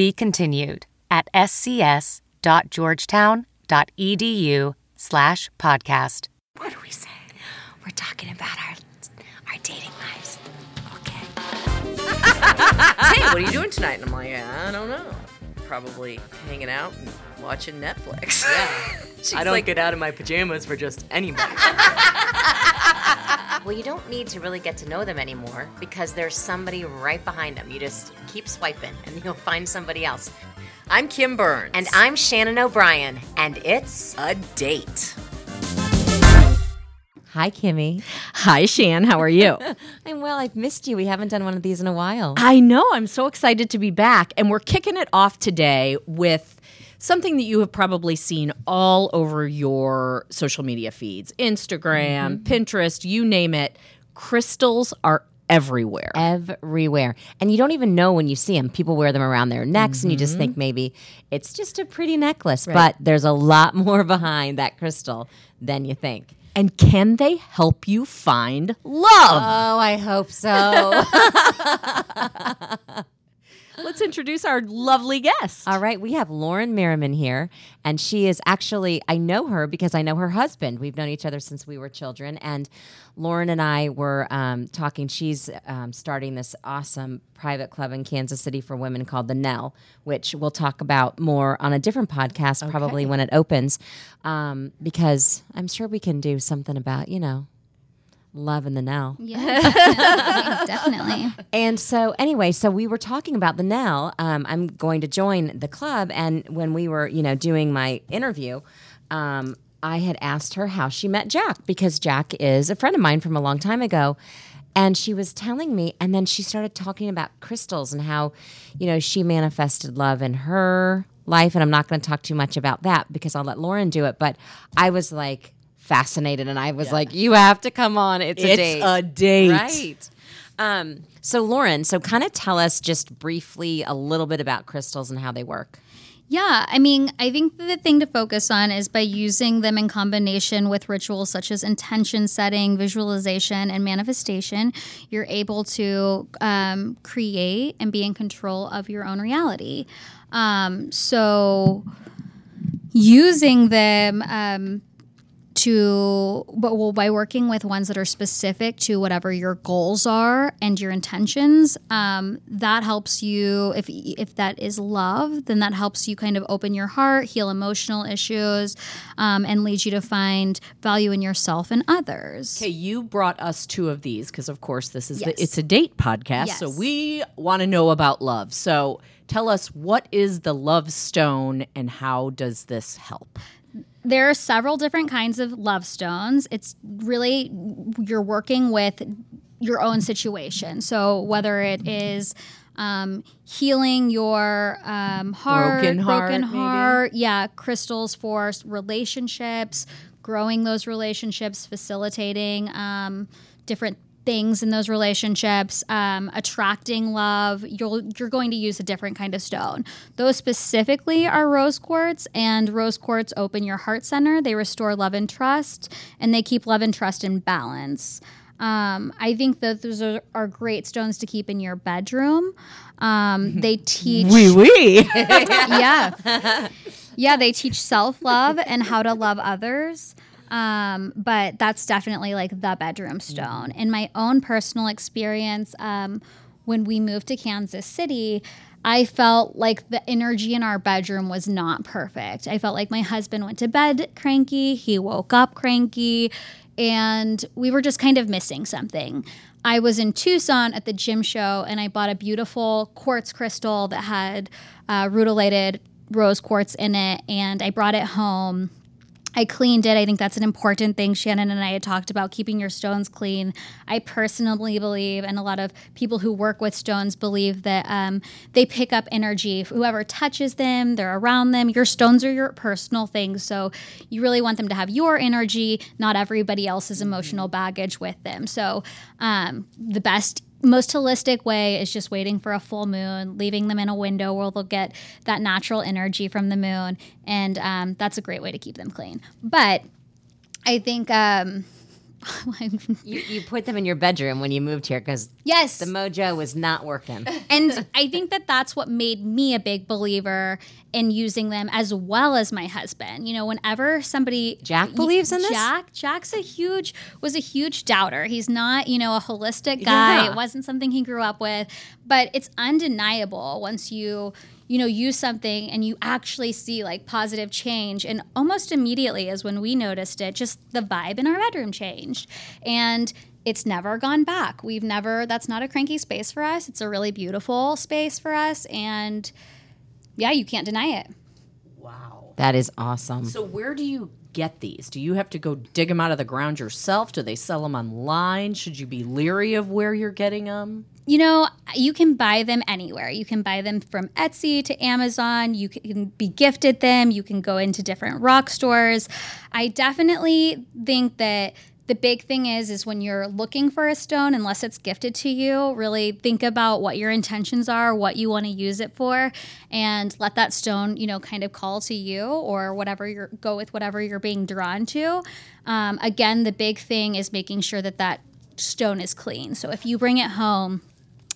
Be continued at scs.georgetown.edu slash podcast. What do we say? We're talking about our our dating lives. Okay. hey, what are you doing tonight? And I'm like, I don't know. Probably hanging out and watching Netflix. Yeah. I don't like, get out of my pajamas for just anybody. Well, you don't need to really get to know them anymore because there's somebody right behind them. You just keep swiping and you'll find somebody else. I'm Kim Burns. And I'm Shannon O'Brien, and it's a date. Hi, Kimmy. Hi, Shan. How are you? I'm well. I've missed you. We haven't done one of these in a while. I know. I'm so excited to be back. And we're kicking it off today with something that you have probably seen all over your social media feeds Instagram, mm-hmm. Pinterest, you name it. Crystals are everywhere. Everywhere. And you don't even know when you see them. People wear them around their necks, and you just mm-hmm. think maybe it's just a pretty necklace. But there's a lot more behind that crystal than you think. And can they help you find love? Oh, I hope so. Let's introduce our lovely guest. All right, we have Lauren Merriman here, and she is actually, I know her because I know her husband. We've known each other since we were children. And Lauren and I were um, talking. She's um, starting this awesome private club in Kansas City for women called The Now, which we'll talk about more on a different podcast, probably when it opens, um, because I'm sure we can do something about, you know, love in the now. Yeah, definitely. And so, anyway, so we were talking about the now. Um, I'm going to join the club, and when we were, you know, doing my interview, um, I had asked her how she met Jack because Jack is a friend of mine from a long time ago. And she was telling me, and then she started talking about crystals and how, you know, she manifested love in her life. And I'm not going to talk too much about that because I'll let Lauren do it. But I was like fascinated, and I was like, you have to come on. It's, a date. It's date. a date. Right. Um, so, Lauren, so kind of tell us just briefly a little bit about crystals and how they work. Yeah, I mean, I think the thing to focus on is by using them in combination with rituals such as intention setting, visualization, and manifestation, you're able to um, create and be in control of your own reality. Um, so, using them um, to but well by working with ones that are specific to whatever your goals are and your intentions um, that helps you if if that is love then that helps you kind of open your heart heal emotional issues um, and leads you to find value in yourself and others Okay, you brought us two of these because, of course, this is Yes. the It's a Date podcast. So we want to know about love. So tell us what is the love stone and how does this help? There are several different kinds of love stones. It's really you're working with your own situation. So whether it is um, healing your um, heart, Broken heart, broken heart, yeah, crystals for relationships, growing those relationships, facilitating um, different things in those relationships, um, attracting love, you'll, you're going to use a different kind of stone. Those specifically are rose quartz, and rose quartz open your heart center. They restore love and trust, and they keep love and trust in balance. Um, I think that those are, are great stones to keep in your bedroom. Um, they teach Wee oui. yeah. Yeah, they teach self love and how to love others. Um, but that's definitely like the bedroom stone. In my own personal experience, um, when we moved to Kansas City, I felt like the energy in our bedroom was not perfect. I felt like my husband went to bed cranky, he woke up cranky, and we were just kind of missing something. I was in Tucson at the gem show and I bought a beautiful quartz crystal that had uh, rutilated rose quartz in it, and I brought it home I cleaned it. I think that's an important thing. Shannon and I had talked about keeping your stones clean. I personally believe, and a lot of people who work with stones believe that um, they pick up energy. Whoever touches them, they're around them. Your stones are your personal things. So you really want them to have your energy, not everybody else's emotional baggage with them. So um, the best most holistic way is just waiting for a full moon, leaving them in a window where they'll get that natural energy from the moon, and um, that's a great way to keep them clean. But I think. Um, You, you put them in your bedroom when you moved here because yes, the mojo was not working. and I think that that's what made me a big believer in using them as well as my husband. You know, whenever somebody Jack believes in this? Jack, Jack's a huge was a huge doubter. He's not, you know, a holistic guy. Yeah. It wasn't something he grew up with, but it's undeniable once you you know use something and you actually see like positive change and almost immediately as when we noticed it just the vibe in our bedroom changed and it's never gone back we've never that's not a cranky space for us it's a really beautiful space for us and yeah you can't deny it Wow. That is awesome. So where do you get these? Do you have to go dig them out of the ground yourself? Do they sell them online? Should you be leery of where you're getting them? You know, you can buy them anywhere. You can buy them from Etsy to Amazon. You can be gifted them. You can go into different rock stores. I definitely think that the big thing is is when you're looking for a stone unless it's gifted to you really think about what your intentions are what you want to use it for and let that stone you know kind of call to you or whatever you're go with whatever you're being drawn to um, again the big thing is making sure that that stone is clean so if you bring it home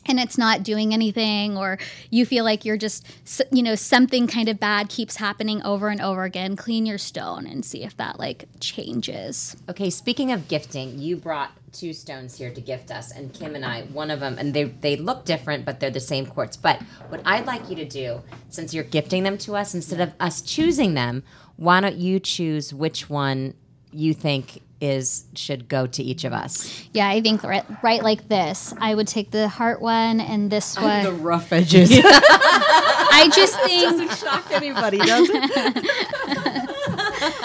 and it's not doing anything or you feel like you're just you know something kind of bad keeps happening over and over again clean your stone and see if that like changes Okay, speaking of gifting, you brought two stones here to gift us, and Kim and I, one of them, and they they look different, but they're the same quartz. But what I'd like you to do, since you're gifting them to us, instead of us choosing them, why don't you choose which one you think is should go to each of us? yeah i think right, right like this i would take the heart one and this one The rough edges. i just think shock anybody, does it?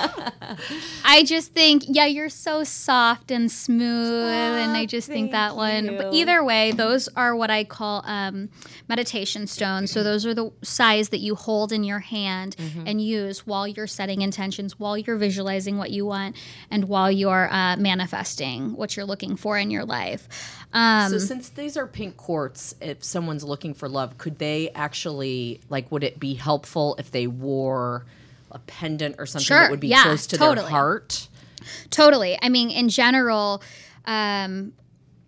I just think, yeah, you're so soft and smooth, and I just think that one. But either way, those are what I call um, meditation stones. So those are the size that you hold in your hand and use while you're setting intentions, while you're visualizing what you want, and while you're uh, manifesting what you're looking for in your life. Um, so since these are pink quartz, if someone's looking for love, could they actually like would it be helpful if they wore a pendant or something Sure, that would be yeah, close to their heart? Totally. I mean, in general, um,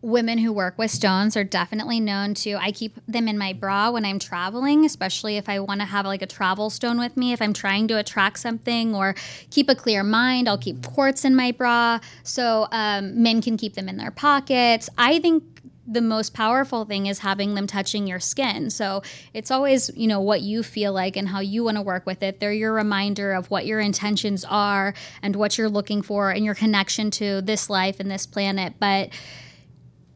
women who work with stones are definitely known to. I keep them in my bra when I'm traveling, especially if I want to have like a travel stone with me. If I'm trying to attract something or keep a clear mind, I'll keep quartz in my bra. So um, men can keep them in their pockets. I think the most powerful thing is having them touching your skin. So it's always, you know, what you feel like and how you want to work with it. They're your reminder of what your intentions are and what you're looking for and your connection to this life and this planet. But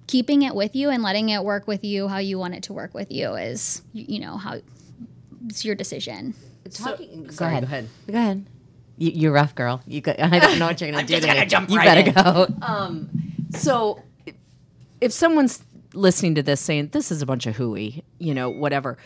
keeping it with you and letting it work with you how you want it to work with you is, you you know, how it's your decision. Talking, go, sorry, ahead. go ahead. Go ahead. You, you're rough, girl. You go, I don't know what you're gonna do. I'm just gonna me. jump you right better in. go. Um, so if- someone's listening to this saying this is a bunch of hooey, you know, whatever.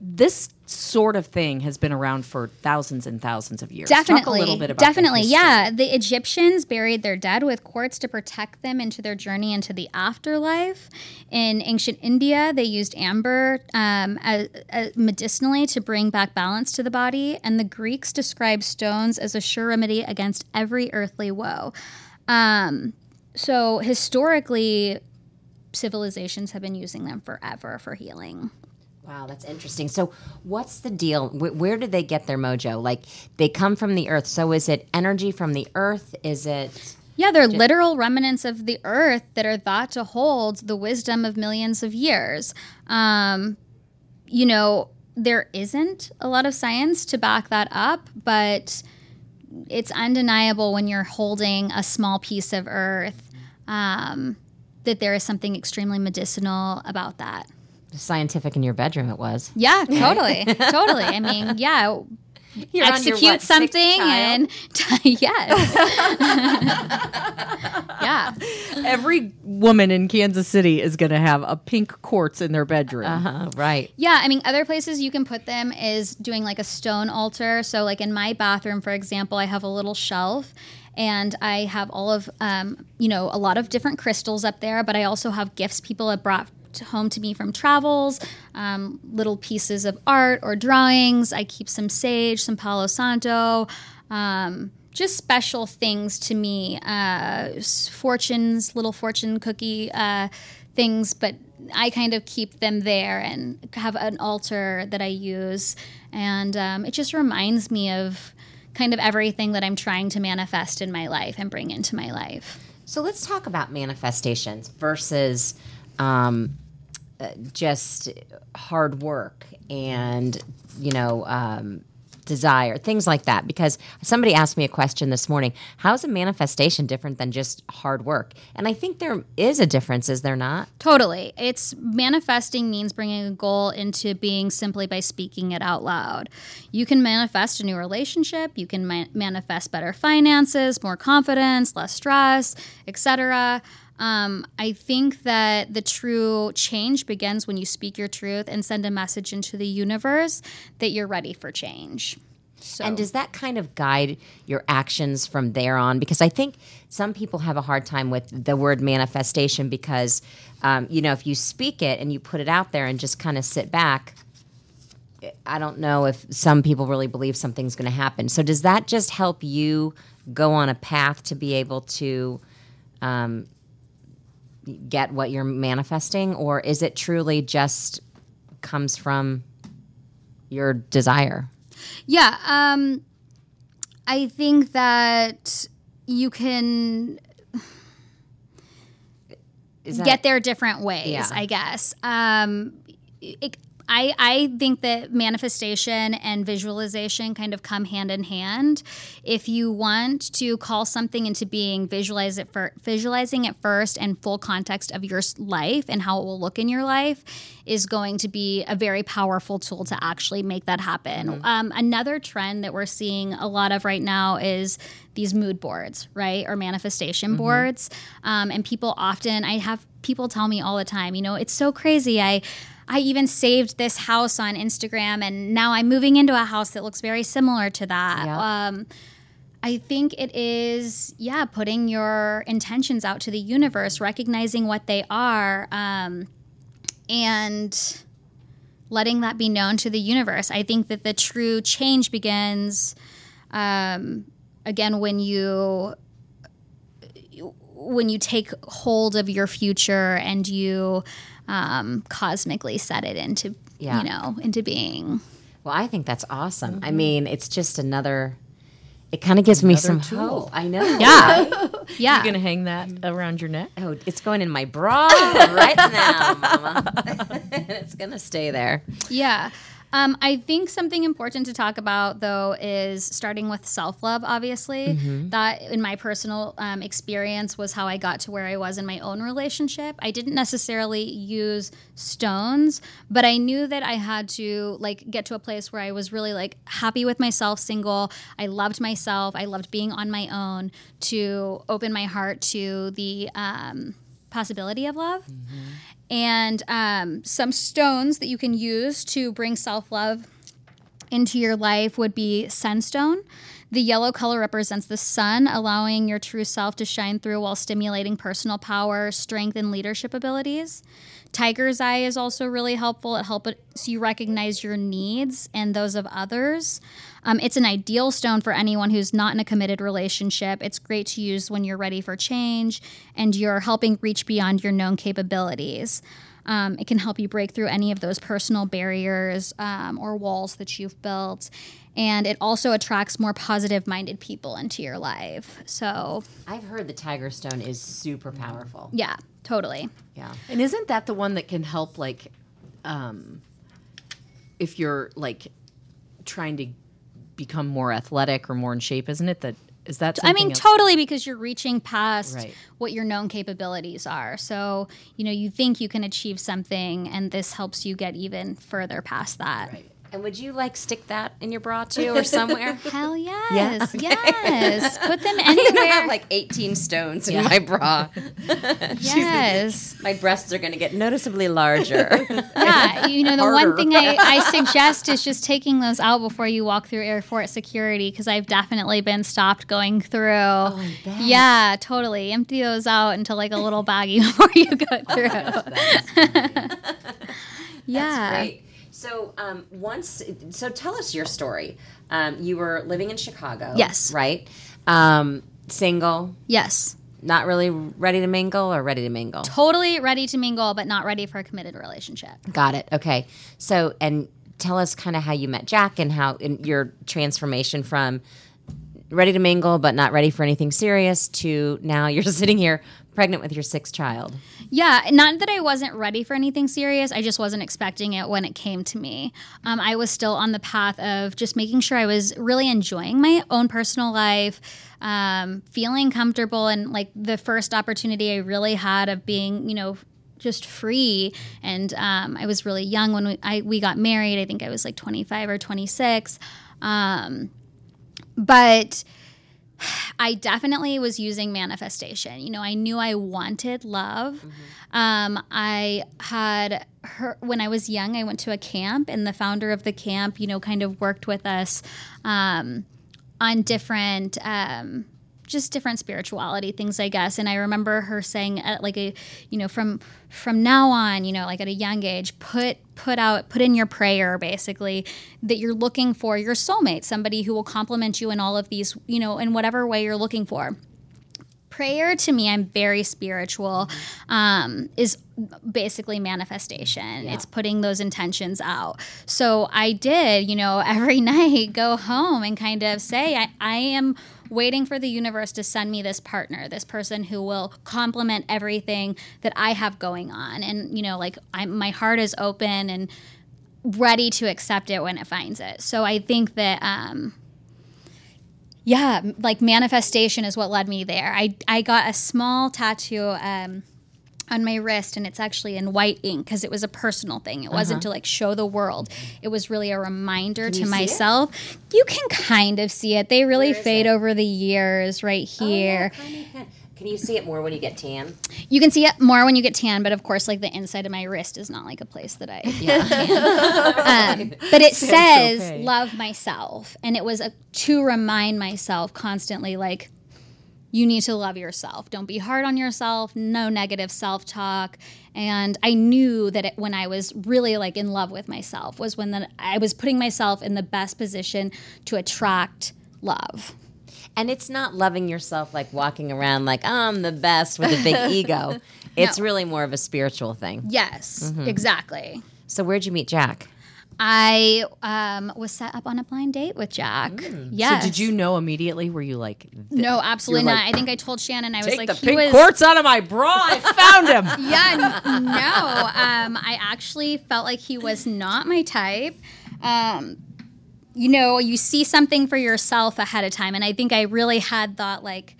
This sort of thing has been around for thousands and thousands of years. Definitely. Talk a little bit about the Definitely. Yeah. The Egyptians buried their dead with quartz to protect them into their journey into the afterlife. In ancient India, they used amber um, as, as medicinally to bring back balance to the body. And the Greeks described stones as a sure remedy against every earthly woe. Um, so historically, civilizations have been using them forever for healing. Wow, that's interesting. So, what's the deal? Wh- where did they get their mojo? Like, they come from the earth. So, is it energy from the earth? Is it? Yeah, they're literal remnants of the earth that are thought to hold the wisdom of millions of years. Um, you know, there isn't a lot of science to back that up, but it's undeniable when you're holding a small piece of earth um, that there is something extremely medicinal about that. Scientific in your bedroom, it was. Yeah, totally. totally. I mean, yeah, You're on your, execute what, something child? and yes yeah Every woman in Kansas City is going to have a pink quartz in their bedroom. Uh, right. Yeah, I mean, other places you can put them is doing like a stone altar. So, like in my bathroom, for example, I have a little shelf and I have all of, um, you know, a lot of different crystals up there, but I also have gifts people have brought home to me from travels, um, little pieces of art or drawings. I keep some sage, some Palo Santo. Um, just special things to me, uh, fortunes, little fortune cookie uh, things, but I kind of keep them there and have an altar that I use. And um, it just reminds me of kind of everything that I'm trying to manifest in my life and bring into my life. So let's talk about manifestations versus um, uh, just hard work and you know um, desire things like that. Because somebody asked me a question this morning: How is a manifestation different than just hard work? And I think there is a difference. Is there not? Totally. It's manifesting means bringing a goal into being simply by speaking it out loud. You can manifest a new relationship, you can ma- manifest better finances, more confidence, less stress, etc. Um, I think that the true change begins when you speak your truth and send a message into the universe that you're ready for change. So, And does that kind of guide your actions from there on? Because I think some people have a hard time with the word manifestation because, um, you know, if you speak it and you put it out there and just kind of sit back, I don't know if some people really believe something's going to happen. So does that just help you go on a path to be able to um, get what you're manifesting, or is it truly just comes from your desire? Yeah, um, I think that you can that get there different ways. Yeah. I guess. Um, it, I I think that manifestation and visualization kind of come hand in hand. If you want to call something into being, visualize it for visualizing it first and full context of your life and how it will look in your life is going to be a very powerful tool to actually make that happen. Um, another trend that we're seeing a lot of right now is these mood boards, right, or manifestation boards. Um, and people often, I have people tell me all the time, you know, it's so crazy. I I even saved this house on Instagram, and now I'm moving into a house that looks very similar to that. Yeah. Um, I think it is, yeah, putting your intentions out to the universe, recognizing what they are, um, and letting that be known to the universe. I think that the true change begins, um, again, when you when you take hold of your future and you um, cosmically set it into Yeah. you know into being. Well, I think that's awesome. I mean, it's just another. It kind of gives me some hope. I know. Yeah, right? yeah. You're going to hang that around your neck? Oh, it's going in my bra right now, Mama. it's gonna stay there. Yeah. Um, I think something important to talk about, though, is starting with self love, obviously. That, in my personal um, experience, was how I got to where I was in my own relationship. I didn't necessarily use stones, but I knew that I had to, like, get to a place where I was really, like, happy with myself, single. I loved myself. I loved being on my own to open my heart to the um, possibility of love and um, some stones that you can use to bring self love into your life would be sunstone. The yellow color represents the sun, allowing your true self to shine through while stimulating personal power, strength, and leadership abilities. Tiger's eye is also really helpful. It helps you recognize your needs and those of others. Um, it's an ideal stone for anyone who's not in a committed relationship. It's great to use when you're ready for change and you're helping reach beyond your known capabilities. Um, it can help you break through any of those personal barriers um, or walls that you've built. And it also attracts more positive minded people into your life. So, I've heard the tiger stone is super powerful. yeah, totally. Yeah. And isn't that the one that can help, like, um, if you're like trying to become more athletic or more in shape? Isn't it that? Is that? I mean, else? totally because you're reaching past Right. what your known capabilities are. So, you know, you think you can achieve something, and this helps you get even further past that. And would you like stick that in your bra too or somewhere? Hell yes, Okay. yes. Put them anywhere. I'm gonna have like 18 stones in my bra. yes. My breasts are gonna get noticeably larger. Yeah, you know the Harder. one thing I, I suggest is just taking those out before you walk through airport security because I've definitely been stopped going through. Oh, my god. yeah, totally. Empty those out into like a little baggie before you go through. yeah. So um, once, so tell us your story. Um, you were living in Chicago. Yes. Right. Um, single, Yes. not really ready to mingle, or ready to mingle. Totally ready to mingle, but not ready for a committed relationship. Got it. Okay. So, and tell us kind of how you met Jack and how in your transformation from ready to mingle but not ready for anything serious to now you're sitting here pregnant with your sixth child. Yeah, not that I wasn't ready for anything serious. I just wasn't expecting it when it came to me. Um, I was still on the path of just making sure I was really enjoying my own personal life, um, feeling comfortable, and like the first opportunity I really had of being, you know, just free. And um, I was really young when we I, we got married. I think I was like 25 or 26. Um, but I definitely was using manifestation. You know, I knew I wanted love. Um, I had her when I was young. I went to a camp, and the founder of the camp, you know, kind of worked with us um, on different. Um, just different spirituality things i guess. And i remember her saying at like a you know from from now on you know like at a young age put put out put in your prayer basically that you're looking for your soulmate somebody who will complement you in all of these you know in whatever way you're looking for. Prayer to me i'm very spiritual um, is basically manifestation. It's putting those intentions out. So i did you know every night go home and kind of say i, I am waiting for the universe to send me this partner this person who will complement everything that i have going on and you know like I'm, my heart is open and ready to accept it when it finds it so i think that um, yeah, like manifestation is what led me there. I, I got a small tattoo um, on my wrist, and it's actually in white ink because it was a personal thing. It wasn't to like show the world. It was really a reminder to myself. You can kind of see it. They really fade over the years right here. Can you see it more when you get tan? You can see it more when you get tan, but of course, like the inside of my wrist is not like a place that I tan. um, but it says okay. love myself, and it was a, to remind myself constantly, like you need to love yourself. Don't be hard on yourself. No negative self talk. And I knew that it, when I was really like in love with myself was when the, I was putting myself in the best position to attract love. And it's not loving yourself like walking around like I'm the best with a big ego. It's really more of a spiritual thing. Yes, mm-hmm. exactly. So where'd you meet Jack? I um, was set up on a blind date with Jack. Yes. So did you know immediately? Were you like, th- No, absolutely not. like, I think I told Shannon I was take like the he pink was quartz out of my bra? I found him. yeah, n- no. Um, I actually felt like he was not my type. Um, you know, you see something for yourself ahead of time, and I think I really had thought like,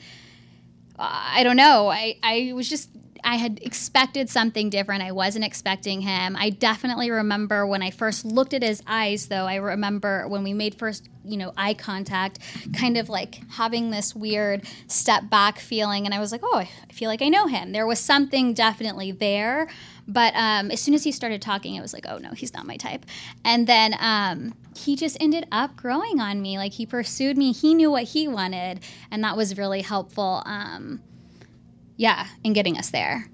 uh, I don't know. I I was just. I had expected something different. I wasn't expecting him. I definitely remember when I first looked at his eyes, though. I remember when we made first, you know, eye contact, kind of like having this weird step back feeling. And I was like, oh, I feel like I know him. There was something definitely there. But um, as soon as he started talking, I was like, oh, no, he's not my type. And then um, he just ended up growing on me. Like he pursued me, he knew what he wanted. And that was really helpful. Um, yeah, in getting us there.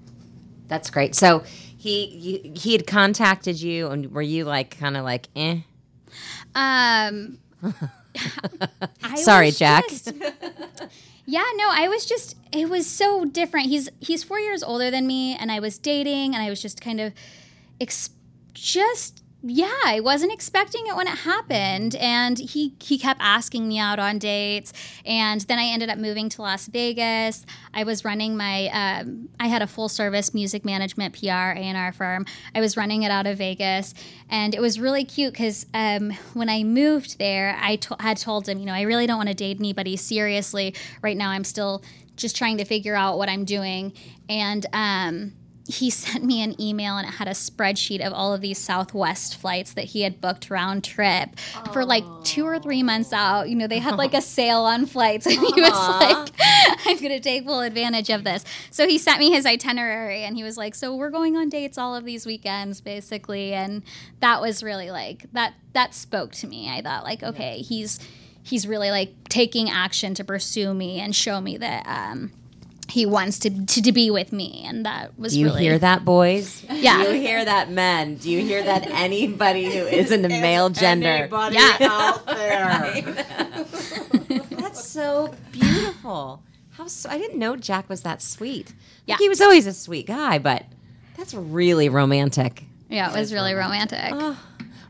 That's great. So he he, he had contacted you, and were you like kind of like eh? Um, Sorry, Jack. just- yeah, no, I was just. It was so different. He's he's four years older than me, and I was dating, and I was just kind of, ex- just yeah, I wasn't expecting it when it happened, and he he kept asking me out on dates, and then I ended up moving to Las Vegas. I was running my, um, I had a full service music management PR A and R firm. I was running it out of Vegas, and it was really cute because um, when I moved there, I to- had told him, you know, I really don't want to date anybody seriously right now. I'm still just trying to figure out what I'm doing, and um, he sent me an email and it had a spreadsheet of all of these Southwest flights that he had booked round trip for like two or three months out. You know, they had like a sale on flights, and he was like, "I'm going to take full advantage of this." So he sent me his itinerary, and he was like, "So we're going on dates all of these weekends, basically," and that was really like that. That spoke to me. I thought like, okay, he's he's really like taking action to pursue me and show me that. um he wants to, to to be with me, and that was Do you really hear that, boys? Yeah. Do you hear that, men? Do you hear that, anybody who is in the male gender? Yeah. out there. That's so beautiful. How so, I didn't know Jack was that sweet. Yeah. Like, he was always a sweet guy, but that's really romantic. Yeah, it was really romantic.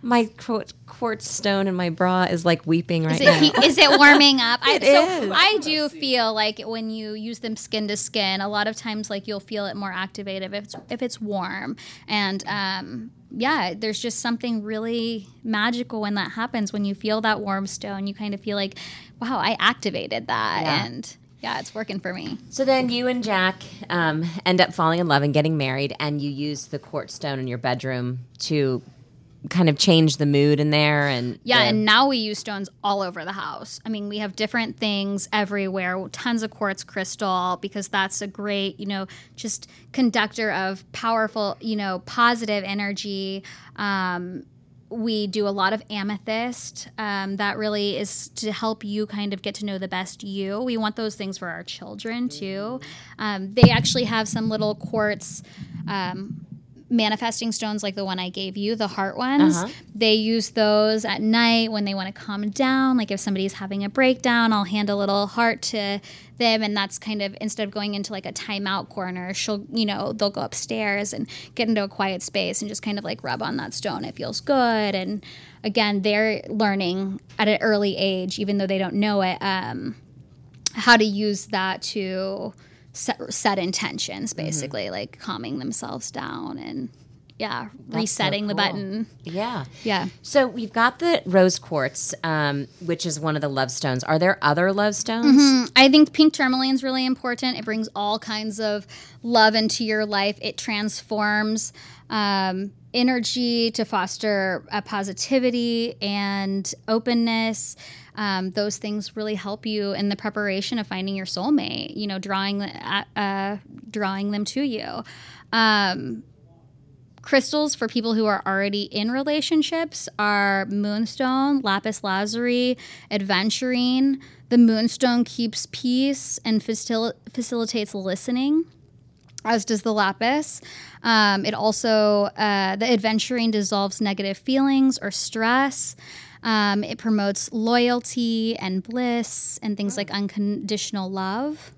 My quart- quartz stone in my bra is like weeping right Is now. it, he- is it warming up? I, It so is. I do feel like when you use them skin to skin, a lot of times like you'll feel it more activated if it's if it's warm. And um, yeah, there's just something really magical when that happens. When you feel that warm stone, you kind of feel like, wow, I activated that, Yeah. and yeah, it's working for me. So then you and Jack um, end up falling in love and getting married, and you use the quartz stone in your bedroom to kind of change the mood in there. And Yeah, the- and now we use stones all over the house. I mean, we have different things everywhere, tons of quartz crystal because that's a great, you know, just conductor of powerful, you know, positive energy. Um, we do a lot of amethyst. Um, that really is to help you kind of get to know the best you. We want those things for our children too. Um, they actually have some little quartz. Um, manifesting stones like the one I gave you, the heart ones. They use those at night when they want to calm down. Like if somebody's having a breakdown, I'll hand a little heart to them and that's kind of instead of going into like a timeout corner, she'll you know, they'll go upstairs and get into a quiet space and just kind of like rub on that stone. It feels good. And again, they're learning at an early age, even though they don't know it, um, how to use that to set, set intentions basically like calming themselves down and yeah resetting the cool. button yeah. yeah So we've got the rose quartz, um, which is one of the love stones. Are there other love stones? Mm-hmm. i think pink tourmaline is really important it brings all kinds of love into your life it transforms um, energy to foster uh, positivity and openness um, those things really help you in the preparation of finding your soulmate you know drawing uh, uh, drawing them to you um, crystals for people who are already in relationships are moonstone, lapis lazuli, adventurine. The moonstone keeps peace and facil- facilitates listening. As does the lapis. Um, it also, uh, the adventurine dissolves negative feelings or stress. Um, it promotes loyalty and bliss and things like unconditional love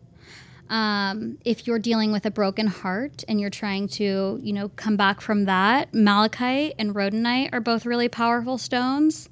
um, if you're dealing with a broken heart and you're trying to, you know, come back from that, malachite and rhodonite are both really powerful stones.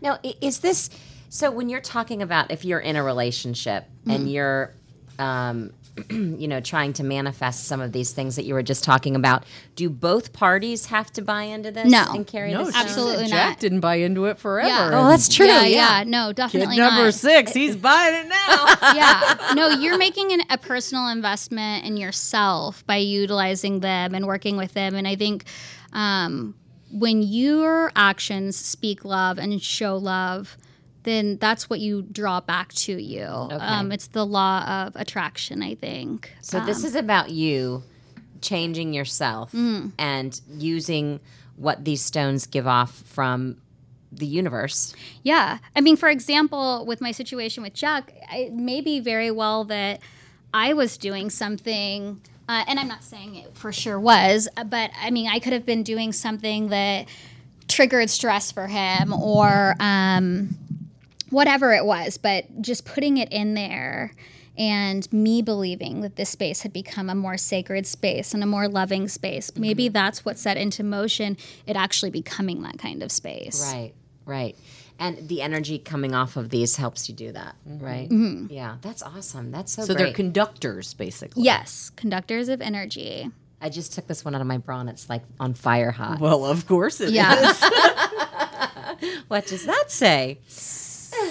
Now, is this so? When you're talking about if you're in a relationship and you're, um, you know, trying to manifest some of these things that you were just talking about, do both parties have to buy into this No. and carry No, this? she on? Absolutely said Jack not. didn't buy into it forever. Yeah. Oh, that's true. Yeah, Yeah, yeah, no, Kid definitely number not. six, he's buying it now. yeah, no, you're making an, a personal investment in yourself by utilizing them and working with them. And I think um, when your actions speak love and show love, then that's what you draw back to you. Um, it's the law of attraction, I think. So this is about you changing yourself and using what these stones give off from the universe. Yeah. I mean, for example, with my situation with Jack, it may be very well that I was doing something, uh, and I'm not saying it for sure was, but I mean, I could have been doing something that triggered stress for him or um, whatever it was, but just putting it in there. And me believing that this space had become a more sacred space and a more loving space. Mm-hmm. Maybe that's what set into motion it actually becoming that kind of space. Right, right. And the energy coming off of these helps you do that, mm-hmm. right? Mm-hmm. Yeah, that's awesome. That's so, so they're conductors, basically. Yes, conductors of energy. I just took this one out of my bra and it's like on fire hot. Well, of course it is. Yeah. What does that say?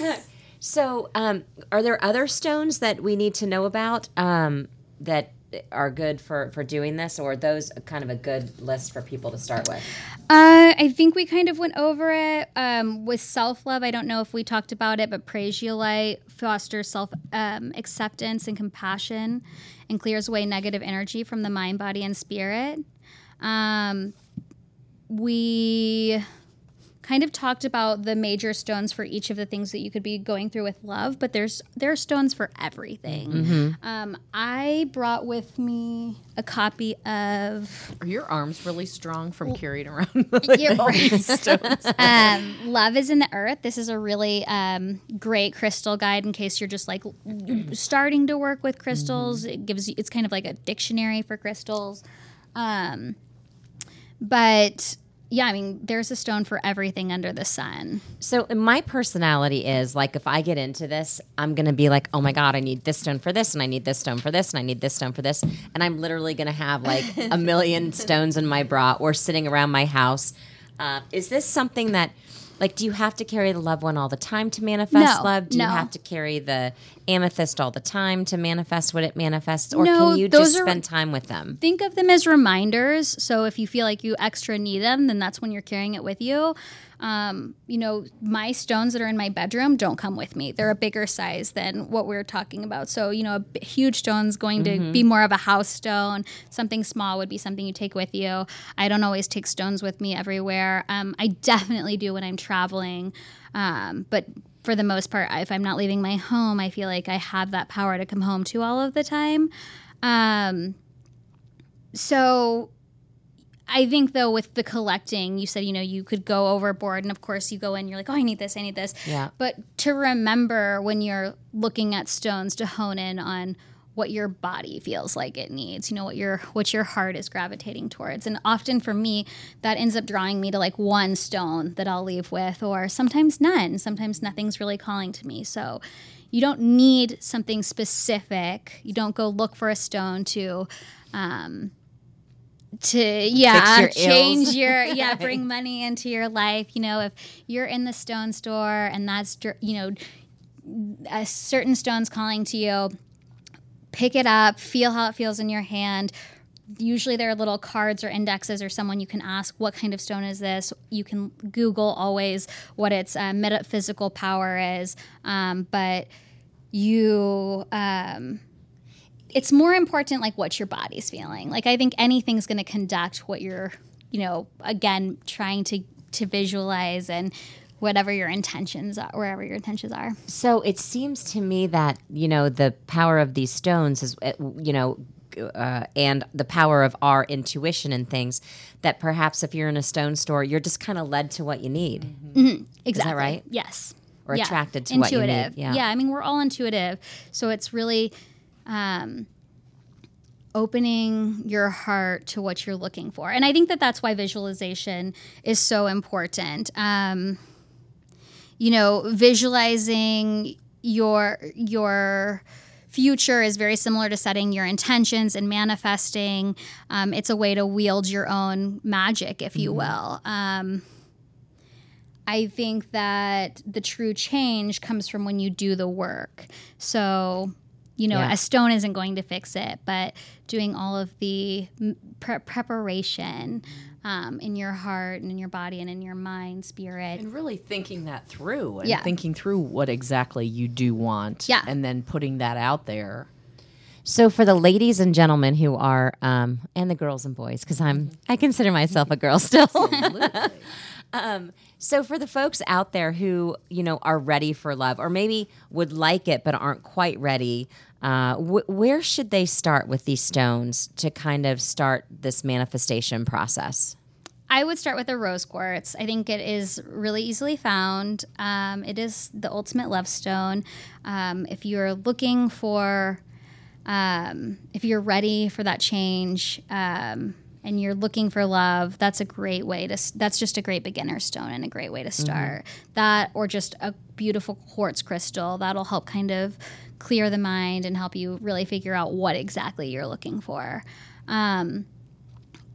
so, um, are there other stones that we need to know about um, that are good for for doing this, or those kind of a good list for people to start with? Uh, I think we kind of went over it um, with self love. I don't know if we talked about it, but Prasiolite fosters self um, acceptance and compassion and clears away negative energy from the mind, body, and spirit. Um, we kind of talked about the major stones for each of the things that you could be going through with love, but there's there are stones for everything. Um, I brought with me a copy of Are your arms really strong from carrying around like, You're all right. these stones? um, Love is in the Earth. This is a really um, great crystal guide in case you're just like starting to work with crystals. It gives you, it's kind of like a dictionary for crystals. Um, but yeah, I mean, there's a stone for everything under the sun. So my personality is like if I get into this, I'm gonna be like, oh my god, I need this stone for this, and I need this stone for this, and I need this stone for this, and I'm literally gonna have like a million stones in my bra or sitting around my house. Uh, is this something that, like, do you have to carry the loved one all the time to manifest No, love? Do you have to carry the amethyst all the time to manifest what it manifests, or No, can you just are- spend time with them? Think of them as reminders. So if you feel like you extra need them, then that's when you're carrying it with you. Um, you know, my stones that are in my bedroom don't come with me. They're a bigger size than what we're talking about. So, you know, a b- huge stone's going to be more of a house stone. Something small would be something you take with you. I don't always take stones with me everywhere. Um, I definitely do when I'm traveling. Um, but for the most part, if I'm not leaving my home, I feel like I have that power to come home to all of the time. Um, so I think though with the collecting, you said you know you could go overboard, and of course you go in, you're like, oh, I need this, I need this. Yeah. But to remember when you're looking at stones to hone in on what your body feels like it needs, you know what your what your heart is gravitating towards, and often for me that ends up drawing me to like one stone that I'll leave with, or sometimes none. Sometimes nothing's really calling to me, so. You don't need something specific. You don't go look for a stone to um, to yeah your ills. change your yeah bring money into your life. You know if you're in the stone store and that's you know a certain stone's calling to you pick it up feel how it feels in your hand. Usually there are little cards or indexes or someone you can ask what kind of stone is this? You can google always what its uh, metaphysical power is. Um, but you um, it's more important like what your body's feeling. Like i think anything's going to conduct what you're you know again trying to to visualize and whatever your intentions are wherever your intentions are. So it seems to me that you know the power of these stones is uh, you know. Uh, and the power of our intuition and things that perhaps if you're in a stone store you're just kind of led to what you need. Exactly. right? yes. Or attracted to what you need, intuitive. Yeah. i mean we're all intuitive. So it's really um opening your heart to what you're looking for. And i think that that's why visualization is so important. Um you know visualizing your your future is very similar to setting your intentions and manifesting. Um, it's a way to wield your own magic if you will. Um, i think that the true change comes from when you do the work. So you know Yeah. a stone isn't going to fix it but doing all of the pre- preparation um, in your heart and in your body and in your mind spirit and really thinking that through and Yeah. thinking through what exactly you do want Yeah. and then putting that out there So for the ladies and gentlemen who are, um, and the girls and boys, because I'm, I consider myself a girl still. um, so for the folks out there who you know are ready for love, or maybe would like it but aren't quite ready, uh, wh- where should they start with these stones to kind of start this manifestation process? I would start with a rose quartz. I think it is really easily found. Um, it is the ultimate love stone. Um, if you're looking for, um, if you're ready for that change, um, and you're looking for love, that's a great way to. That's just a great beginner stone and a great way to start. That or just a beautiful quartz crystal that'll help kind of clear the mind and help you really figure out what exactly you're looking for. Um,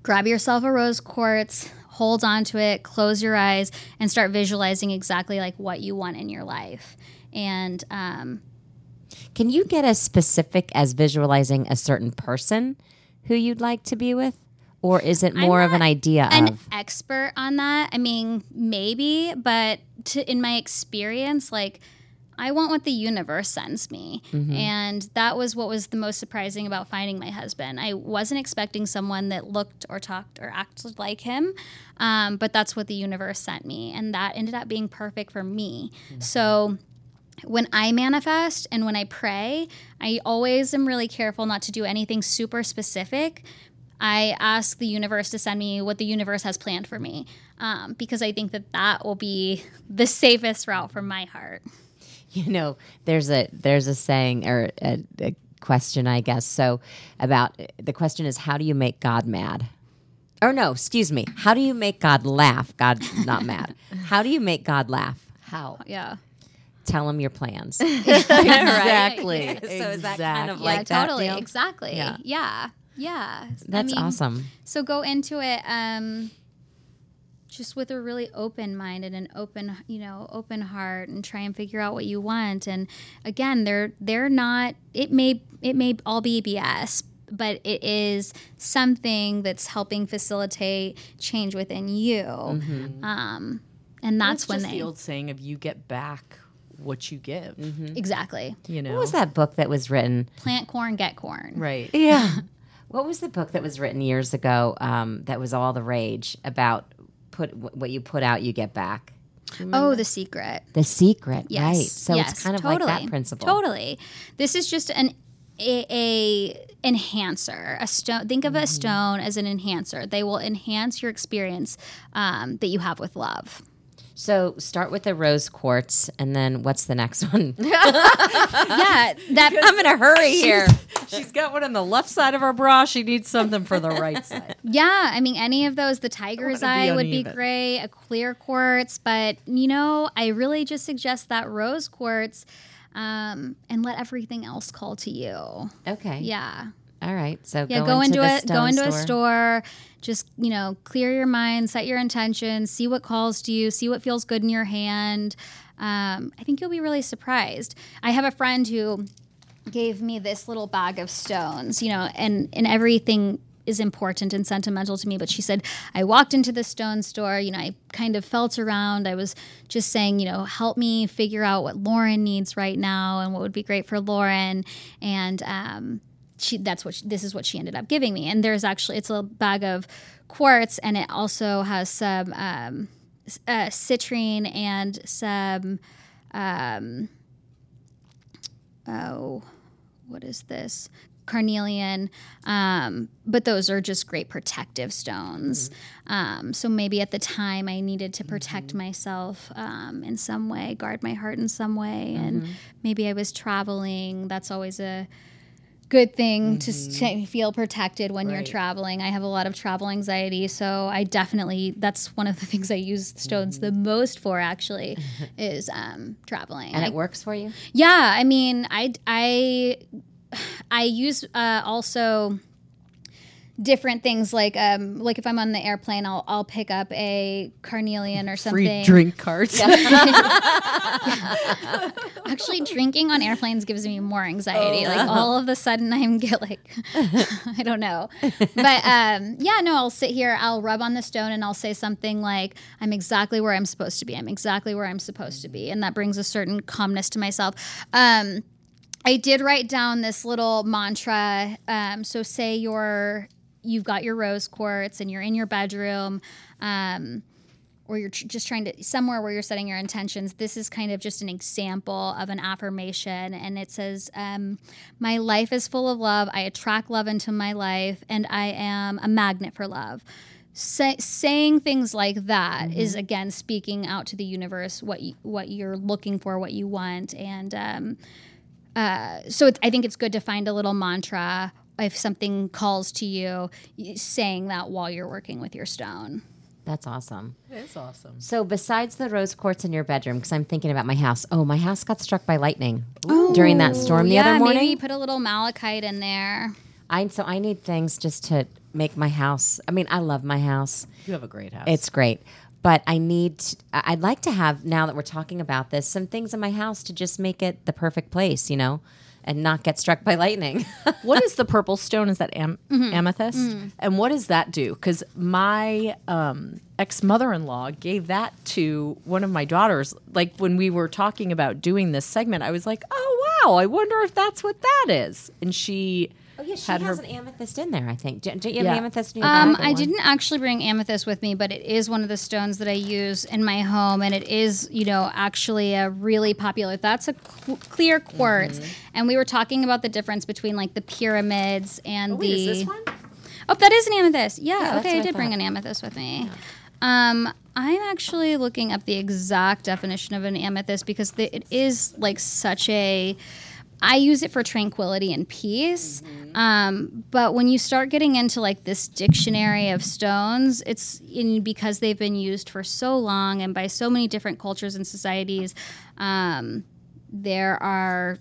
grab yourself a rose quartz, hold on to it, close your eyes, and start visualizing exactly like what you want in your life. And um, Can you get as specific as visualizing a certain person who you'd like to be with? Or is it more of an idea an of expert on that. I mean, maybe, but to, in my experience, like I want what the universe sends me. And that was what was the most surprising about finding my husband. I wasn't expecting someone that looked or talked or acted like him, um, but that's what the universe sent me. And that ended up being perfect for me. So when I manifest and when I pray, I always am really careful not to do anything super specific. I ask the universe to send me what the universe has planned for me um, because I think that that will be the safest route for my heart. you know there's a there's a saying or a, a question i guess so about the question is how do you make god mad or no excuse me how do you make god laugh god not mad how do you make god laugh how Yeah. tell him your plans exactly. so is that kind of yeah, like that totally. deal? Exactly. Yeah. Yeah. Yeah. I that's mean, awesome So go into it um, just with a really open mind and an open, you know, open heart, and try and figure out what you want. And again, they're they're not. It may it may all be BS, but it is something that's helping facilitate change within you. Um, and that's That's when just they the old saying of you get back what you give. exactly You know, what was that book that was written plant corn, get corn. right? yeah what was the book that was written years ago um, that was all the rage about put what you put out you get back Oh, the secret. the secret Yes. right so yes, it's kind of totally. like that principle Totally. This is just an a, a enhancer. A stone. Think of a stone as an enhancer. They will enhance your experience um, that you have with love. So start with the rose quartz, and then what's the next one? yeah, that I'm in a hurry here. She's got one on the left side of her bra. She needs something for the right side. Yeah, I mean, any of those, the tiger's wanna be eye would be great, a clear quartz, but you know, I really just suggest that rose quartz um, and let everything else call to you. Okay. Yeah. All right. So Yeah, go, go, into, the a go into a store. Just you know, clear your mind, set your intentions, see what calls to you, see what feels good in your hand. Um, I think you'll be really surprised. I have a friend who gave me this little bag of stones, you know, and and everything is important and sentimental to me. But she said, I walked into the stone store, you know, I kind of felt around. I was just saying, you know, help me figure out what Lauren needs right now and what would be great for Lauren. And um, she, that's what she, this is what she ended up giving me. And there's actually, it's a bag of quartz and it also has some um, uh, citrine and some, um, oh, what is this? Carnelian, um, but those are just great protective stones. Um, so maybe at the time I needed to protect myself um, in some way, guard my heart in some way, and maybe I was traveling. That's always a good thing to s- feel protected when you're traveling. I have a lot of travel anxiety, so I definitely that's one of the things I use stones the most for. Actually, is um, traveling. and I it works for you. yeah, I mean, I I I use uh, also different things like um like if I'm on the airplane, I'll I'll pick up a carnelian or something. Free drink cards. Actually, drinking on airplanes gives me more anxiety. Like all of a sudden, I'm get like I don't know, but um yeah, no, I'll sit here, I'll rub on the stone, and I'll say something like, "I'm exactly where I'm supposed to be. I'm exactly where I'm supposed to be," and that brings a certain calmness to myself. Um, I did write down this little mantra. Um, so say you're you've got your rose quartz and you're in your bedroom, um, or you're tr- just trying to somewhere where you're setting your intentions. This is kind of just an example of an affirmation, and it says, um, "My life is full of love. I attract love into my life, and I am a magnet for love." Say, saying things like that is again speaking out to the universe what you, what you're looking for, what you want, and um, uh, so it's, I think it's good to find a little mantra if something calls to you, saying that while you're working with your stone. That's awesome. It's awesome. So besides the rose quartz in your bedroom, because I'm thinking about my house. Oh, my house got struck by lightning oh, during that storm the yeah, other morning. maybe put a little malachite in there. I so I need things just to make my house. I mean, I love my house. You have a great house. It's great. but I need. I- I'd like to have now that we're talking about this, some things in my house to just make it the perfect place, you know, and not get struck by lightning. what is the purple stone? Is that am- Mm-hmm. amethyst? And what does that do? Because my um, ex mother in law gave that to one of my daughters. Like when we were talking about doing this segment, I was like, oh, wow, I wonder if that's what that is. And she. Oh yeah, she had has her- an amethyst in there. I think. Don't don't you have Yeah. amethyst in your Um, I one? didn't actually bring amethyst with me, but it is one of the stones that I use in my home, and it is, you know, actually a really popular. That's a cl- clear quartz, Mm-hmm. and we were talking about the difference between like the pyramids and Wait, the. is this one? Oh, that is an amethyst. Yeah, that's okay, I what I did bring an amethyst with me. Um, I'm actually looking up the exact definition of an amethyst because the, it is like such a. I use it for tranquility and peace. Um, but when you start getting into like this dictionary of stones, it's in because they've been used for so long and by so many different cultures and societies. Um, there are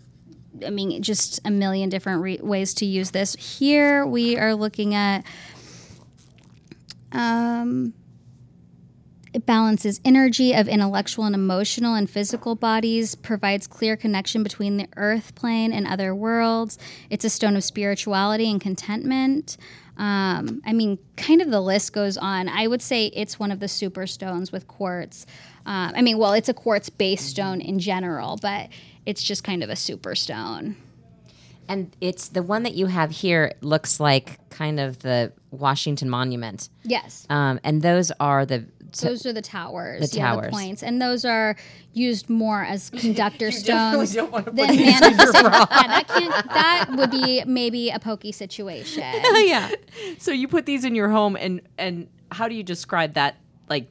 I mean, just a million different re- ways to use this. Here we are looking at um, it balances energy of intellectual and emotional and physical bodies, provides clear connection between the earth plane and other worlds. It's a stone of spirituality and contentment. Um, I mean, kind of the list goes on. I would say it's one of the super stones with quartz. Um, I mean, well, it's a quartz based stone in general, but it's just kind of a super stone. And it's the one that you have here looks like kind of the Washington Monument. Yes. Um, and those are the so- Those are the towers. The yeah, towers. the points, and those are used more as conductor stones don't wanna put than these in your manifestation. yeah, that can't. That would be maybe a pokey situation. yeah So you put these in your home, and and how do you describe that? Like,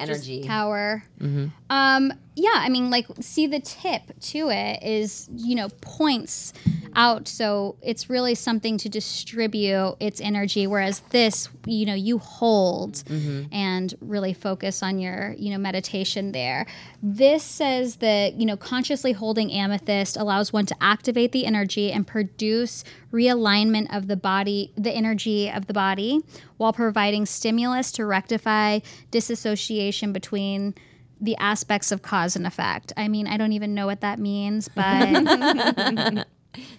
energy. Tower. Mm-hmm. Um, yeah, I mean, like, see, the tip to it is, you know, points out. So it's really something to distribute its energy. Whereas this, you know, you hold Mm-hmm. and really focus on your, you know, meditation there. This says that, you know, consciously holding amethyst allows one to activate the energy and produce realignment of the body, the energy of the body, while providing stimulus to rectify disassociation between the aspects of cause and effect. I mean, I don't even know what that means, but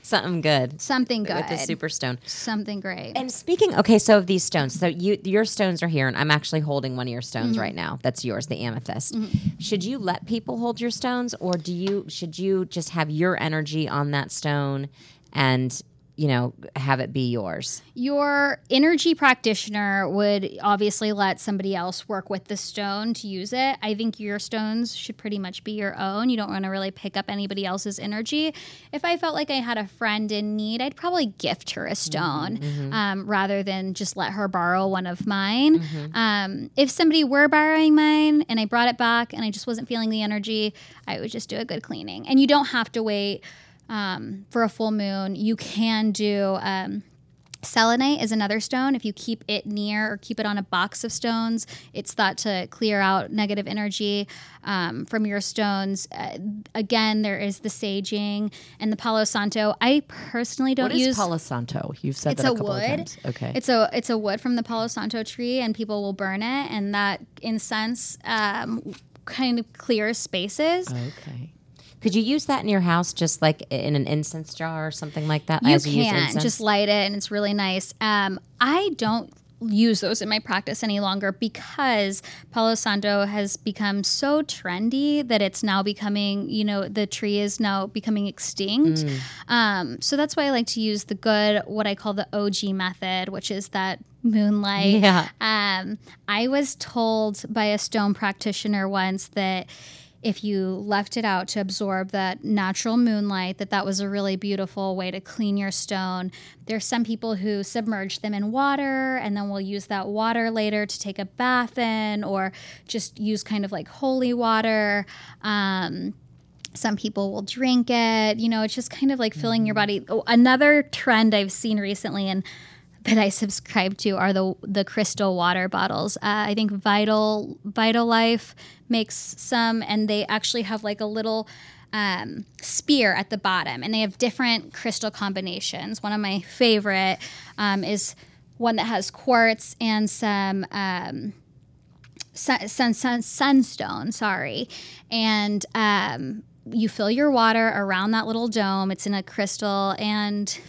Something good something good. with the super stone. something great. And speaking, okay, so of these stones, so you your stones are here, and I'm actually holding one of your stones Mm-hmm. right now. That's yours, the amethyst. Should you let people hold your stones, or do you should you just have your energy on that stone, and you know have it be yours? Your energy practitioner would obviously let somebody else work with the stone to use it. I think your stones should pretty much be your own. You don't want to really pick up anybody else's energy. If I felt like I had a friend in need, I'd probably gift her a stone um, rather than just let her borrow one of mine. Um, if somebody were borrowing mine and I brought it back and I just wasn't feeling the energy, I would just do a good cleaning. And you don't have to wait um, for a full moon. You can do. Um, Selenite is another stone. If you keep it near or keep it on a box of stones, it's thought to clear out negative energy um, from your stones. Uh, again, there is the saging and the Palo Santo. I personally don't what is use. Palo Santo? You've said it's that a a couple wood. of times. Okay. It's a it's a wood from the Palo Santo tree, and people will burn it, and that incense um, kind of clears spaces. okay. Could you use that in your house, just like in an incense jar or something like that? You can incense? just light it, and it's really nice. Um, I don't use those in my practice any longer because Palo Santo has become so trendy that it's now becoming, you know, the tree is now becoming extinct. Mm. Um, so that's why I like to use the good, what I call the OG method, which is that moonlight. Yeah. Um, I was told by a stone practitioner once that if you left it out to absorb that natural moonlight that that was a really beautiful way to clean your stone. There's some people who submerge them in water and then we'll use that water later to take a bath in or just use kind of like holy water. Um, some people will drink it. You know it's just kind of like filling your body. Oh, another trend i've seen recently and that I subscribe to are the the crystal water bottles. Uh, I think Vital Vital Life makes some, and they actually have like a little um, spear at the bottom, and they have different crystal combinations. One of my favorite um, is one that has quartz and some. Um, sun, sun, sun, sunstone, sorry. And um, you fill your water around that little dome. It's in a crystal, and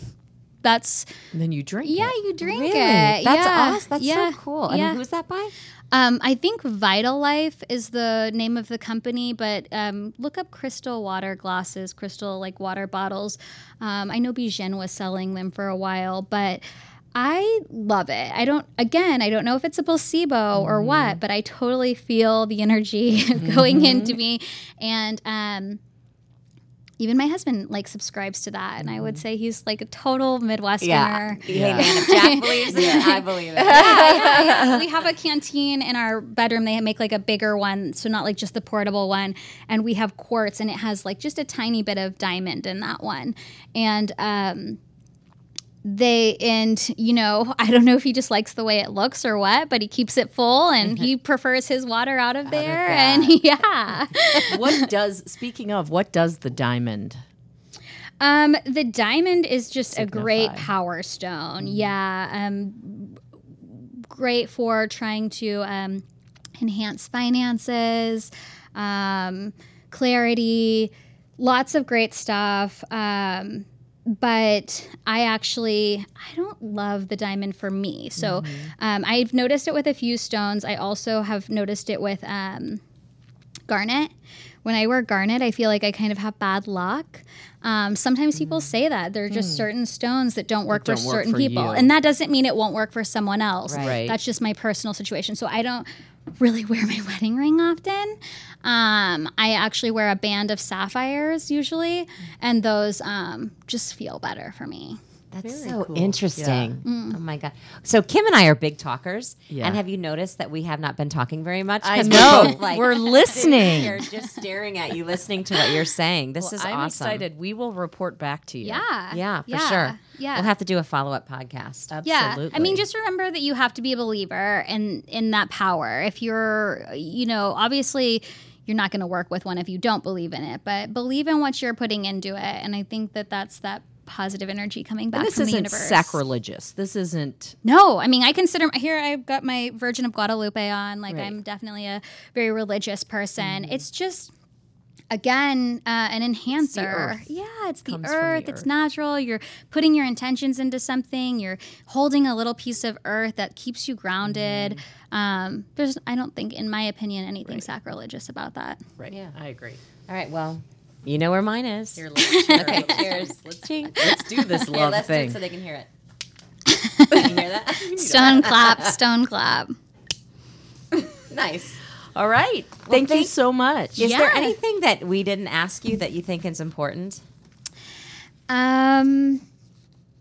that's And then you drink. yeah, it. you drink Really? it. That's yeah. awesome. That's yeah. so cool. Yeah. And who's that by? Um, I think Vital Life is the name of the company, but um, look up crystal water glasses, crystal like water bottles. Um, I know Bijan was selling them for a while, but I love it. I don't, again, I don't know if it's a placebo or what, but I totally feel the energy going into me. And, um, even my husband like subscribes to that, and I would say he's like a total Midwesterner. Hey man, if Jack believes it, I believe it. yeah, yeah. we have a canteen in our bedroom. They make like a bigger one, so not like just the portable one. And we have quartz, and it has like just a tiny bit of diamond in that one. And um, they and you know, I don't know if he just likes the way it looks or what, but he keeps it full, and he prefers his water out of there. and yeah, what does speaking of what does the diamond? Um, the diamond is just a great power stone. Yeah. Um, great for trying to um, enhance finances, um, clarity, lots of great stuff. Um, but I actually I don't love the diamond for me. So um, I've noticed it with a few stones. I also have noticed it with um, garnet. When I wear garnet, I feel like I kind of have bad luck. Um, sometimes people say that there are just certain stones that don't work don't for work certain for people, you. and that doesn't mean it won't work for someone else. Right. That's just my personal situation. So I don't really wear my wedding ring often. Um, I actually wear a band of sapphires usually, and those um, just feel better for me. That's so interesting. Mm. Oh my god! So Kim and I are big talkers, Yeah. and have you noticed that we have not been talking very much? I know. We're, both, like, We're listening. here just staring at you, listening to what you're saying. This is I'm awesome. excited. We will report back to you. Yeah. Yeah, for yeah, sure. Yeah. we'll have to do a follow up podcast. Yeah, I mean, just remember that you have to be a believer in in that power. If you're, you know, obviously you're not going to work with one if you don't believe in it, but believe in what you're putting into it, and I think that that's that positive energy coming back And this from the isn't universe. sacrilegious. This isn't. No, I mean, I consider here I've got my Virgin of Guadalupe on. Like, Right. I'm definitely a very religious person. It's just, again, uh, an enhancer. earth. Yeah, it's the from the earth. It's earth. natural. You're putting your intentions into something. You're holding a little piece of earth that keeps you grounded. Mm-hmm. Um, there's, I don't think, in my opinion, anything sacrilegious about that. Right. Yeah. I agree. All right, well, you know where mine is. Here, let's cheer. okay, cheers. Let's ching. Let's do this Here, love let's do thing. it so they can hear it. Can you hear that? Stone clap, stone clap. nice. All right. Thank you so much. Is there anything that we didn't ask you that you think is important? Um,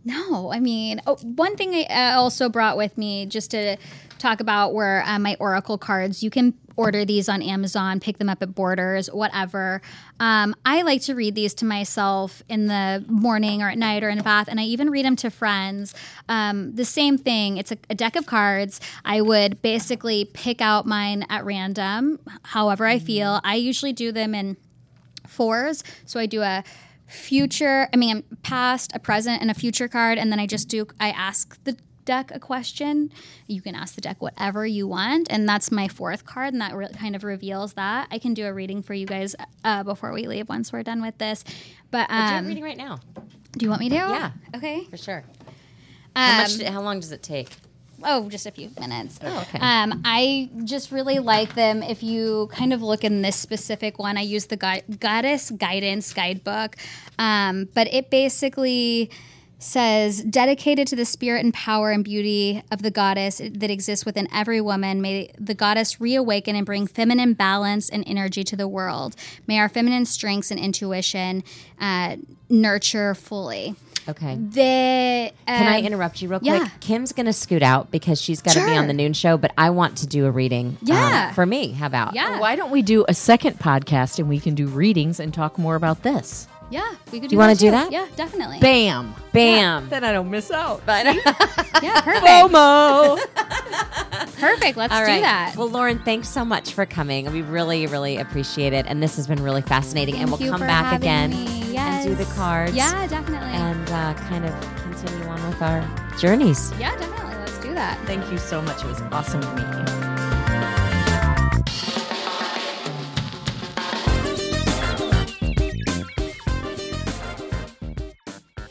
no, I mean, oh, one thing I uh, also brought with me just to talk about were uh, my Oracle cards. You can order these on Amazon, pick them up at Borders, whatever. Um, I like to read these to myself in the morning or at night or in a bath, and I even read them to friends. Um, the same thing. It's a, a deck of cards. I would basically pick out mine at random, however I feel. I usually do them in fours. So I do a future, I mean, past, a present, and a future card. And then I just do, I ask the deck a question. You can ask the deck whatever you want. And that's my fourth card. And that re- kind of reveals that. I can do a reading for you guys uh, before we leave once we're done with this. But Do um, a reading right now, do you want me to? Yeah. Okay. for sure. How much? Um, How long does it take? Oh, just a few minutes. Oh, okay. Um, I just really like them. If you kind of look in this specific one, I use the Goddess Guidance Guidebook, um, but it basically says dedicated to the spirit and power and beauty of the goddess that exists within every woman may the goddess reawaken and bring feminine balance and energy to the world may our feminine strengths and intuition uh, nurture fully Okay. the Can I um, interrupt you real quick? yeah. Kim's going to scoot out because she's got to be on the noon show, but I want to do a reading. um, Yeah. for me. How about? yeah Why don't we do a second podcast and we can do readings and talk more about this? Yeah, we could. Do you wanna do that? Yeah, definitely. Bam. Bam. Then I don't miss out. yeah, perfect. FOMO. Perfect. Let's All do that. Well, Lauren, thanks so much for coming. We really, really appreciate it. And this has been really fascinating. and we'll you come for back again me. and do the cards. Yeah, definitely. And uh, kind of continue on with our journeys. yeah, definitely. Let's do that. Thank you so much. It was awesome to meet you.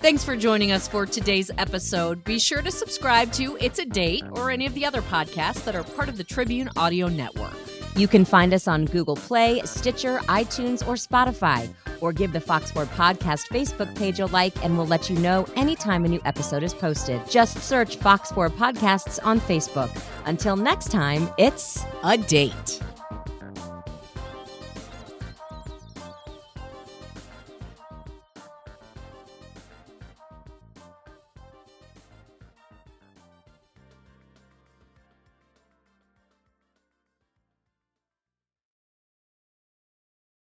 Thanks for joining us for today's episode. Be sure to subscribe to It's a Date or any of the other podcasts that are part of the Tribune Audio Network. You can find us on Google Play, Stitcher, iTunes, or Spotify. Or give the Fox 4 Podcast Facebook page a like, and we'll let you know anytime a new episode is posted. Just search Fox 4 Podcasts on Facebook. Until next time, it's A date.